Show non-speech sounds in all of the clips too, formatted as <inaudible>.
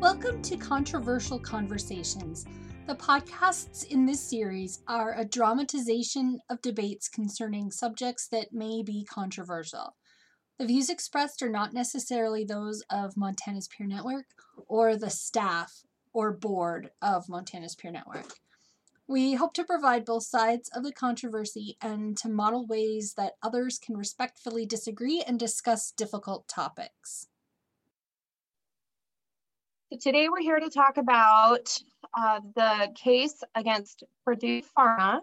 Welcome to Controversial Conversations. The podcasts in this series are a dramatization of debates concerning subjects that may be controversial. The views expressed are not necessarily those of Montana's Peer Network or the staff or board of Montana's Peer Network. We hope to provide both sides of the controversy and to model ways that others can respectfully disagree and discuss difficult topics. So today we're here to talk about uh, the case against Purdue Pharma.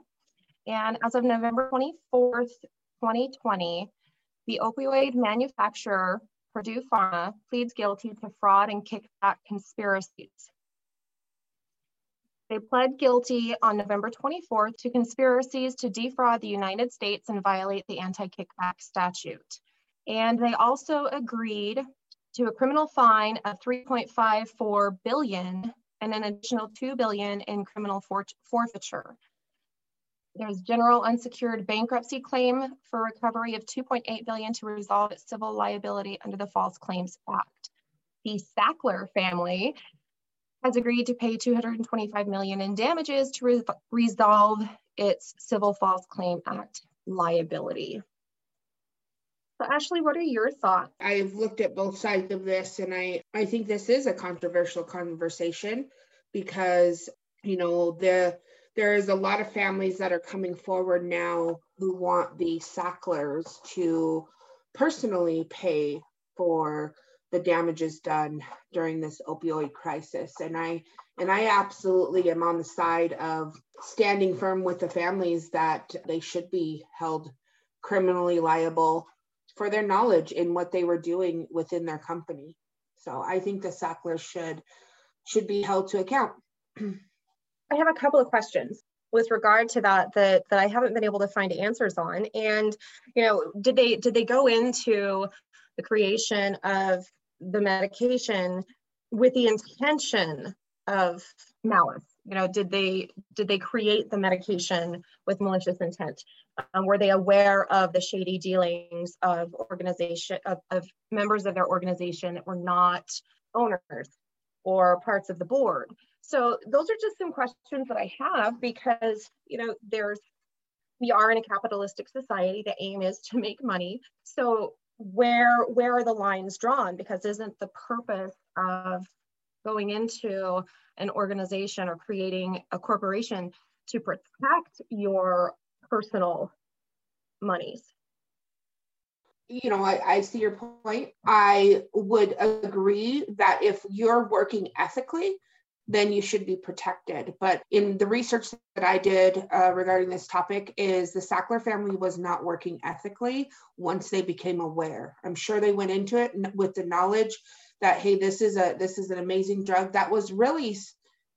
And as of November 24th, 2020, the opioid manufacturer Purdue Pharma pleads guilty to fraud and kickback conspiracies. They pled guilty on November 24th to conspiracies to defraud the United States and violate the anti kickback statute. And they also agreed to a criminal fine of 3.54 billion and an additional 2 billion in criminal fort forfeiture. There's general unsecured bankruptcy claim for recovery of 2.8 billion to resolve its civil liability under the False Claims Act. The Sackler family has agreed to pay 225 million in damages to re resolve its Civil False Claim Act liability. So Ashley, what are your thoughts? I've looked at both sides of this and I, I think this is a controversial conversation because, you know, the there is a lot of families that are coming forward now who want the Sacklers to personally pay for the damages done during this opioid crisis. And I and I absolutely am on the side of standing firm with the families that they should be held criminally liable for their knowledge in what they were doing within their company. So I think the Sacklers should should be held to account. <clears throat> I have a couple of questions with regard to that that that I haven't been able to find answers on. And you know, did they did they go into the creation of the medication with the intention of malice? You know, did they did they create the medication with malicious intent? Um, were they aware of the shady dealings of organization of, of members of their organization that were not owners or parts of the board? So those are just some questions that I have because you know there's we are in a capitalistic society. The aim is to make money. So where where are the lines drawn? Because isn't the purpose of going into an organization or creating a corporation to protect your personal monies. You know, I, I see your point. I would agree that if you're working ethically, then you should be protected. But in the research that I did uh, regarding this topic, is the Sackler family was not working ethically once they became aware. I'm sure they went into it with the knowledge that hey, this is a this is an amazing drug that was really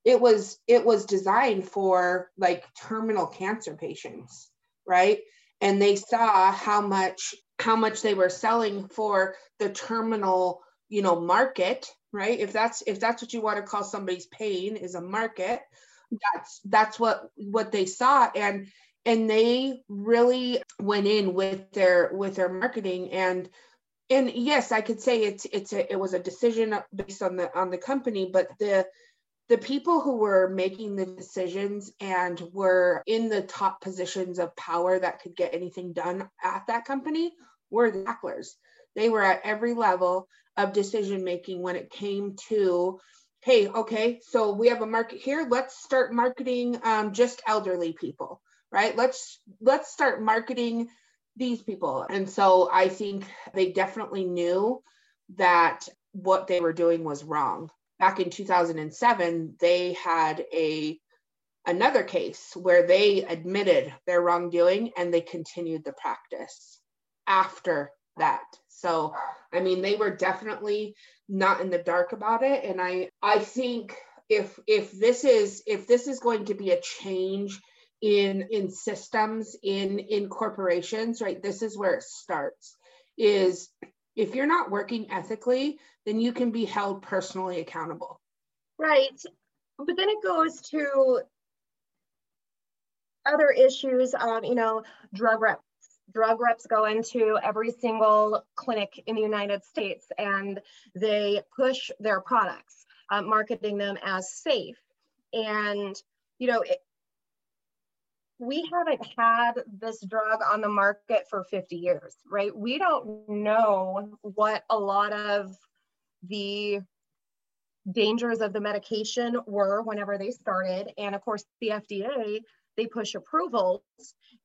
it was it was designed for like terminal cancer patients right? And they saw how much how much they were selling for the terminal you know market right? If that's if that's what you want to call somebody's pain is a market that's that's what what they saw. And and they really went in with their with their marketing and and yes i could say it's it's a, it was a decision based on the on the company but the the people who were making the decisions and were in the top positions of power that could get anything done at that company were the Sacklers. They were at every level of decision making when it came to, hey, okay, so we have a market here. Let's start marketing um, just elderly people, right? Let's let's start marketing these people. And so I think they definitely knew that what they were doing was wrong. Back in 2007 they had a another case where they admitted their wrongdoing and they continued the practice after that. So i mean they were definitely not in the dark about it. And i i think if if this is if this is going to be a change in in systems in in corporations right? This is where it starts is if you're not working ethically then you can be held personally accountable. Right. But then it goes to other issues of you know drug reps drug reps go into every single clinic in the united states and they push their products uh, marketing them as safe. And you know it, we haven't had this drug on the market for 50 years, right? We don't know what a lot of the dangers of the medication were whenever they started. And of course, the FDA, they push approvals.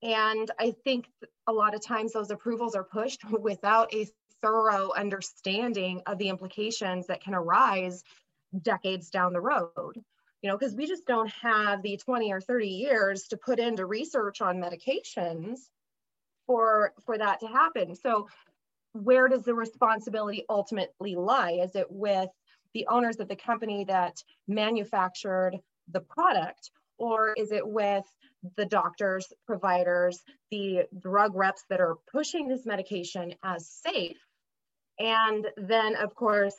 And I think a lot of times those approvals are pushed <laughs> without a thorough understanding of the implications that can arise decades down the road you know, because we just don't have the 20 or 30 years to put into research on medications for for that to happen. So where does the responsibility ultimately lie? Is it with the owners of the company that manufactured the product, or is it with the doctors, providers, the drug reps that are pushing this medication as safe? And then, of course,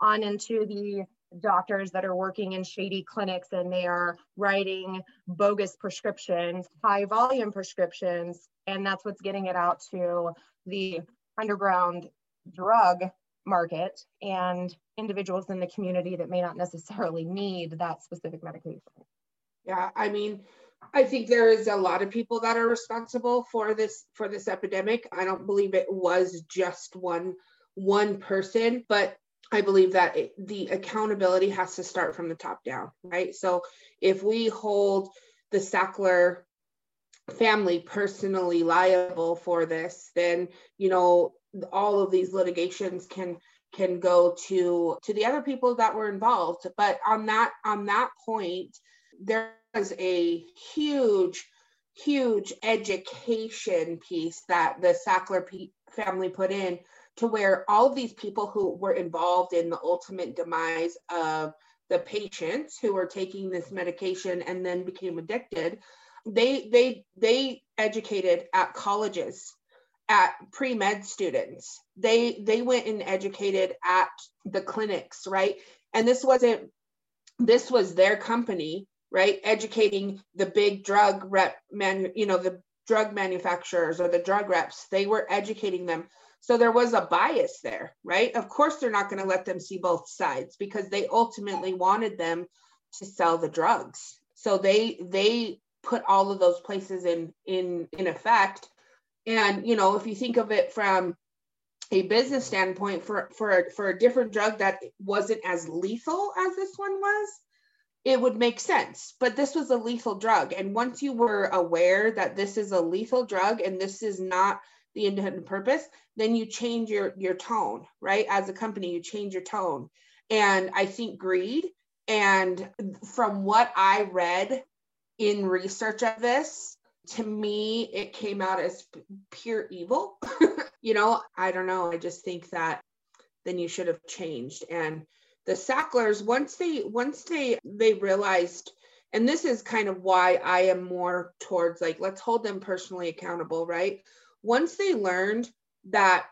on into the doctors that are working in shady clinics and they are writing bogus prescriptions, high volume prescriptions, and that's what's getting it out to the underground drug market and individuals in the community that may not necessarily need that specific medication. Yeah, I mean, I think there is a lot of people that are responsible for this for this epidemic. I don't believe it was just one one person, but I believe that it, the accountability has to start from the top down, right? So if we hold the Sackler family personally liable for this, then you know all of these litigations can can go to to the other people that were involved. But on that on that point, there was a huge huge education piece that the Sackler family put in to where all of these people who were involved in the ultimate demise of the patients who were taking this medication and then became addicted they they they educated at colleges at pre-med students. They they went and educated at the clinics right? And this wasn't this was their company right? Educating the big drug rep man you know the drug manufacturers or the drug reps. They were educating them so there was a bias there, right? Of course, they're not going to let them see both sides because they ultimately wanted them to sell the drugs. So they they put all of those places in in in effect. And you know, if you think of it from a business standpoint, for for for a different drug that wasn't as lethal as this one was, it would make sense. But this was a lethal drug, and once you were aware that this is a lethal drug and this is not the intended purpose, then you change your your tone, right? As a company, you change your tone. And I think greed and from what I read in research of this, to me it came out as pure evil. <laughs> you know, I don't know, I just think that then you should have changed and the Sacklers once they once they they realized and this is kind of why I am more towards like let's hold them personally accountable, right? Once they learned that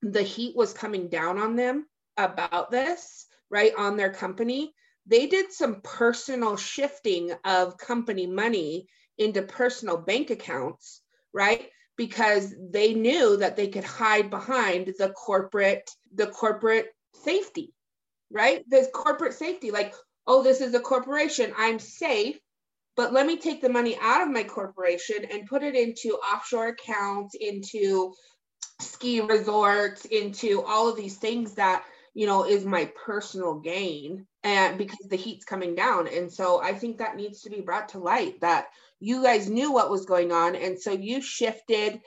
the heat was coming down on them about this, right, on their company, they did some personal shifting of company money into personal bank accounts, right? Because they knew that they could hide behind the corporate, the corporate safety, right? The corporate safety, like, oh, this is a corporation, I'm safe but let me take the money out of my corporation and put it into offshore accounts into ski resorts into all of these things that you know is my personal gain and because the heat's coming down. And so i think that needs to be brought to light that you guys knew what was going on and so you shifted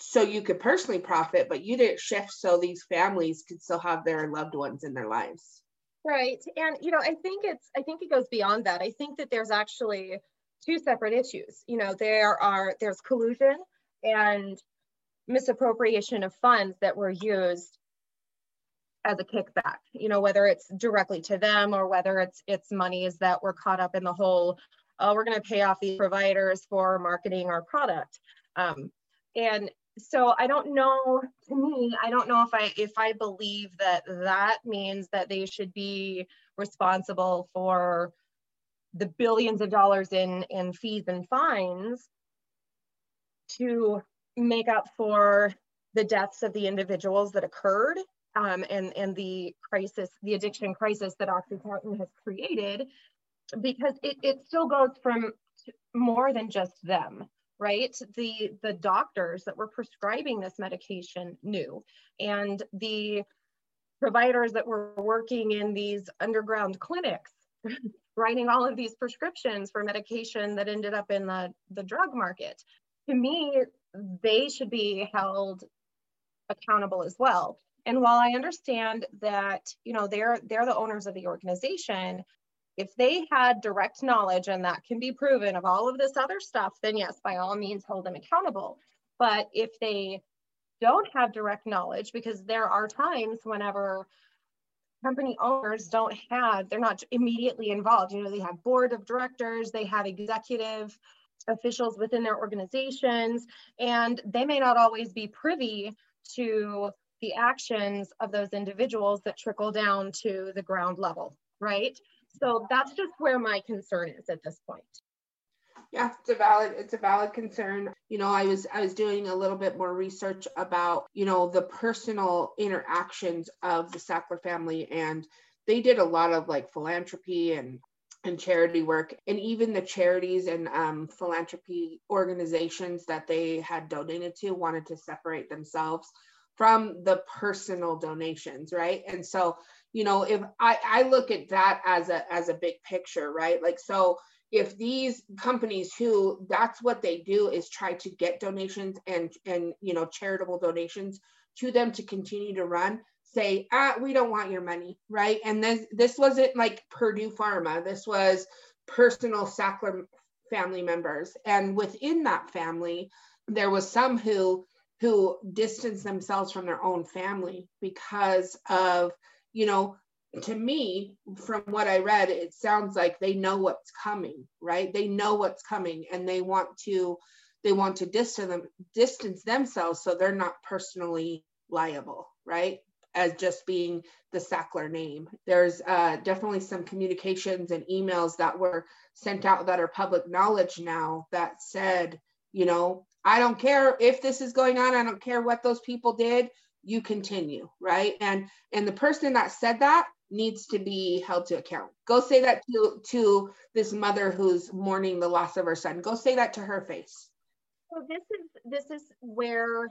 so you could personally profit but you didn't shift so these families could still have their loved ones in their lives Right. And, you know, I think it's, I think it goes beyond that. I think that there's actually two separate issues. You know, there are, there's collusion and misappropriation of funds that were used as a kickback you know whether it's directly to them or whether it's it's monies that were caught up in the whole oh we're going to pay off these providers for marketing our product um, and so i don't know to me i don't know if i if i believe that that means that they should be responsible for the billions of dollars in in fees and fines to make up for the deaths of the individuals that occurred um, and and the crisis the addiction crisis that oxycontin has created because it, it still goes from more than just them right? The the doctors that were prescribing this medication knew. And the providers that were working in these underground clinics <laughs> writing all of these prescriptions for medication that ended up in the the drug market to me they should be held accountable as well. And while i understand that you know they're they're the owners of the organization if they had direct knowledge and that can be proven of all of this other stuff, then yes, by all means, hold them accountable. But if they don't have direct knowledge, because there are times whenever company owners don't have, they're not immediately involved. You know, they have board of directors, they have executive officials within their organizations, and they may not always be privy to the actions of those individuals that trickle down to the ground level, right? So that's just where my concern is at this point. Yeah, it's a valid it's a valid concern. You know, I was I was doing a little bit more research about, you know, the personal interactions of the Sackler family and they did a lot of like philanthropy and and charity work and even the charities and um, philanthropy organizations that they had donated to wanted to separate themselves from the personal donations right and so you know if i i look at that as a as a big picture right? Like so if these companies who that's what they do is try to get donations and and you know charitable donations to them to continue to run say ah we don't want your money right? And then this wasn't like purdue pharma. This was personal sackler family members. And within that family there was some who who distanced themselves from their own family because of you know, to me, from what I read, it sounds like they know what's coming, right? They know what's coming and they want to they want to distance them distance themselves so they're not personally liable, right? As just being the Sackler name. There's uh, definitely some communications and emails that were sent out that are public knowledge now that said, you know, I don't care if this is going on. I don't care what those people did you continue right? And and the person that said that needs to be held to account. Go say that to to this mother who's mourning the loss of her son. Go say that to her face. So this is this is where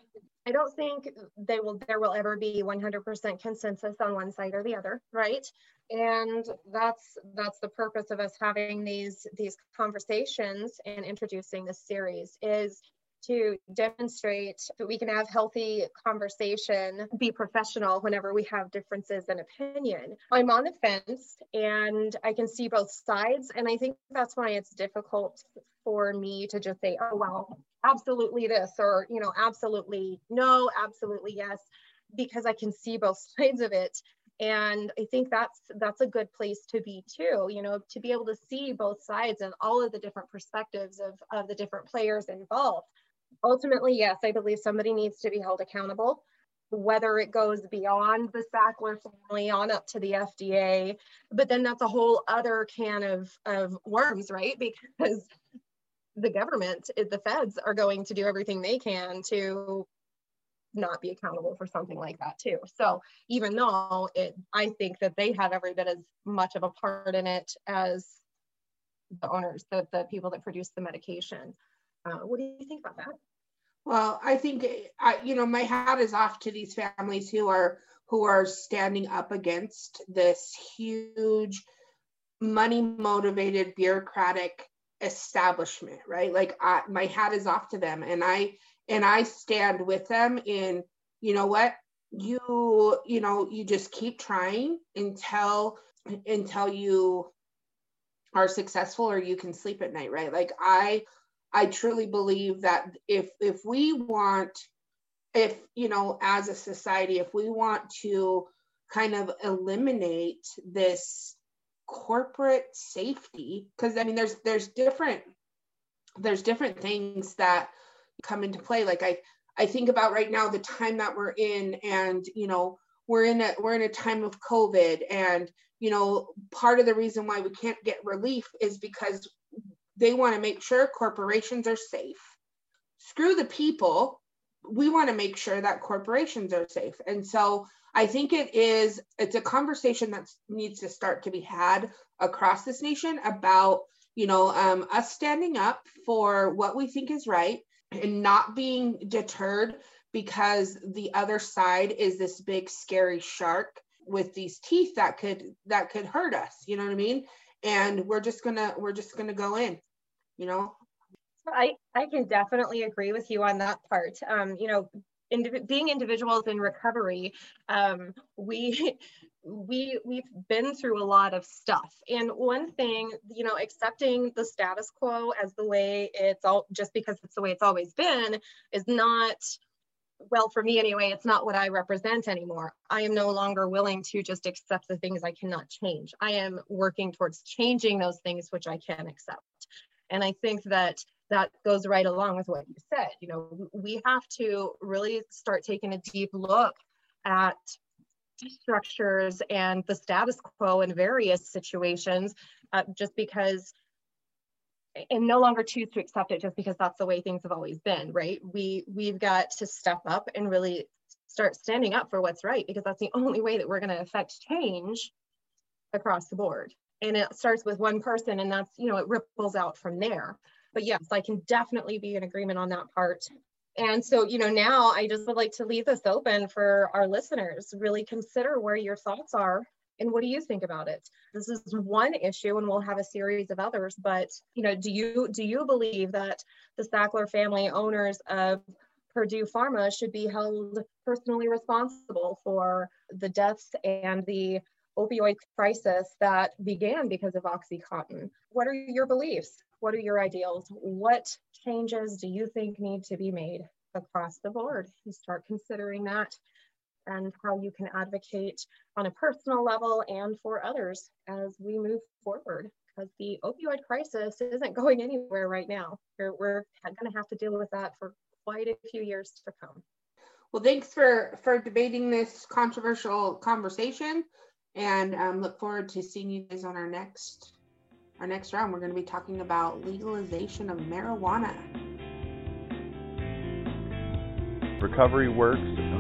i don't think they will there will ever be 100% consensus on one side or the other right? And that's that's the purpose of us having these these conversations and introducing this series is to demonstrate that we can have healthy conversation, be professional whenever we have differences in opinion. I'm on the fence and I can see both sides. And I think that's why it's difficult for me to just say, oh, well, absolutely this, or, you know, absolutely no, absolutely yes, because I can see both <laughs> sides of it and i think that's that's a good place to be too you know to be able to see both sides and all of the different perspectives of of the different players involved ultimately, yes, I believe somebody needs to be held accountable, whether it goes beyond the Sackler family on up to the FDA. But then that's a whole other can of, of worms, right? Because the government, the feds are going to do everything they can to not be accountable for something like that too. So even though it, I think that they have every bit as much of a part in it as the owners, the, the people that produce the medication. Uh, what do you think about that? Well, I think I, you know my hat is off to these families who are who are standing up against this huge money motivated bureaucratic establishment, right? Like I, my hat is off to them, and I and I stand with them in you know what you you know you just keep trying until until you are successful or you can sleep at night, right? Like I I truly believe that if if we want if you know as a society if we want to kind of eliminate this corporate safety because i mean there's there's different there's different things that come into play. Like i i think about right now the time that we're in and you know we're in a we're in a time of covid and you know part of the reason why we can't get relief is because they want to make sure corporations are safe. Screw the people. We want to make sure that corporations are safe. And so i think it is it's a conversation that needs to start to be had across this nation about you know um, us standing up for what we think is right and not being deterred because the other side is this big scary shark with these teeth that could that could hurt us. You know what i mean and we're just gonna we're just gonna go in you know I, I can definitely agree with you on that part. Um, you know, being individuals in recovery, um, we <laughs> we we've been through a lot of stuff. And one thing, you know, accepting the status quo as the way it's all just because it's the way it's always been is not well for me anyway it's not what i represent anymore. I am no longer willing to just accept the things i cannot change. I am working towards changing those things which i can accept. And i think that that goes right along with what you said. You know, we have to really start taking a deep look at structures and the status quo in various situations, uh, just because, and no longer choose to accept it just because that's the way things have always been, right? We we've got to step up and really start standing up for what's right because that's the only way that we're going to affect change across the board. And it starts with one person, and that's you know it ripples out from there but yes, I can definitely be in agreement on that part. And so, you know, now I just would like to leave this open for our listeners. Really consider where your thoughts are and what do you think about it? This is one issue and we'll have a series of others, but you know, do you do you believe that the Sackler family owners of Purdue Pharma should be held personally responsible for the deaths and the opioid crisis that began because of OxyContin? What are your beliefs? What are your ideals? What changes do you think need to be made across the board? You start considering that and how you can advocate on a personal level and for others as we move forward because the opioid crisis isn't going anywhere right now. We're, we're going to have to deal with that for quite a few years to come. Well, thanks for for debating this controversial conversation, and um, look forward to seeing you guys on our next our next round, we're going to be talking about legalization of marijuana. Recovery works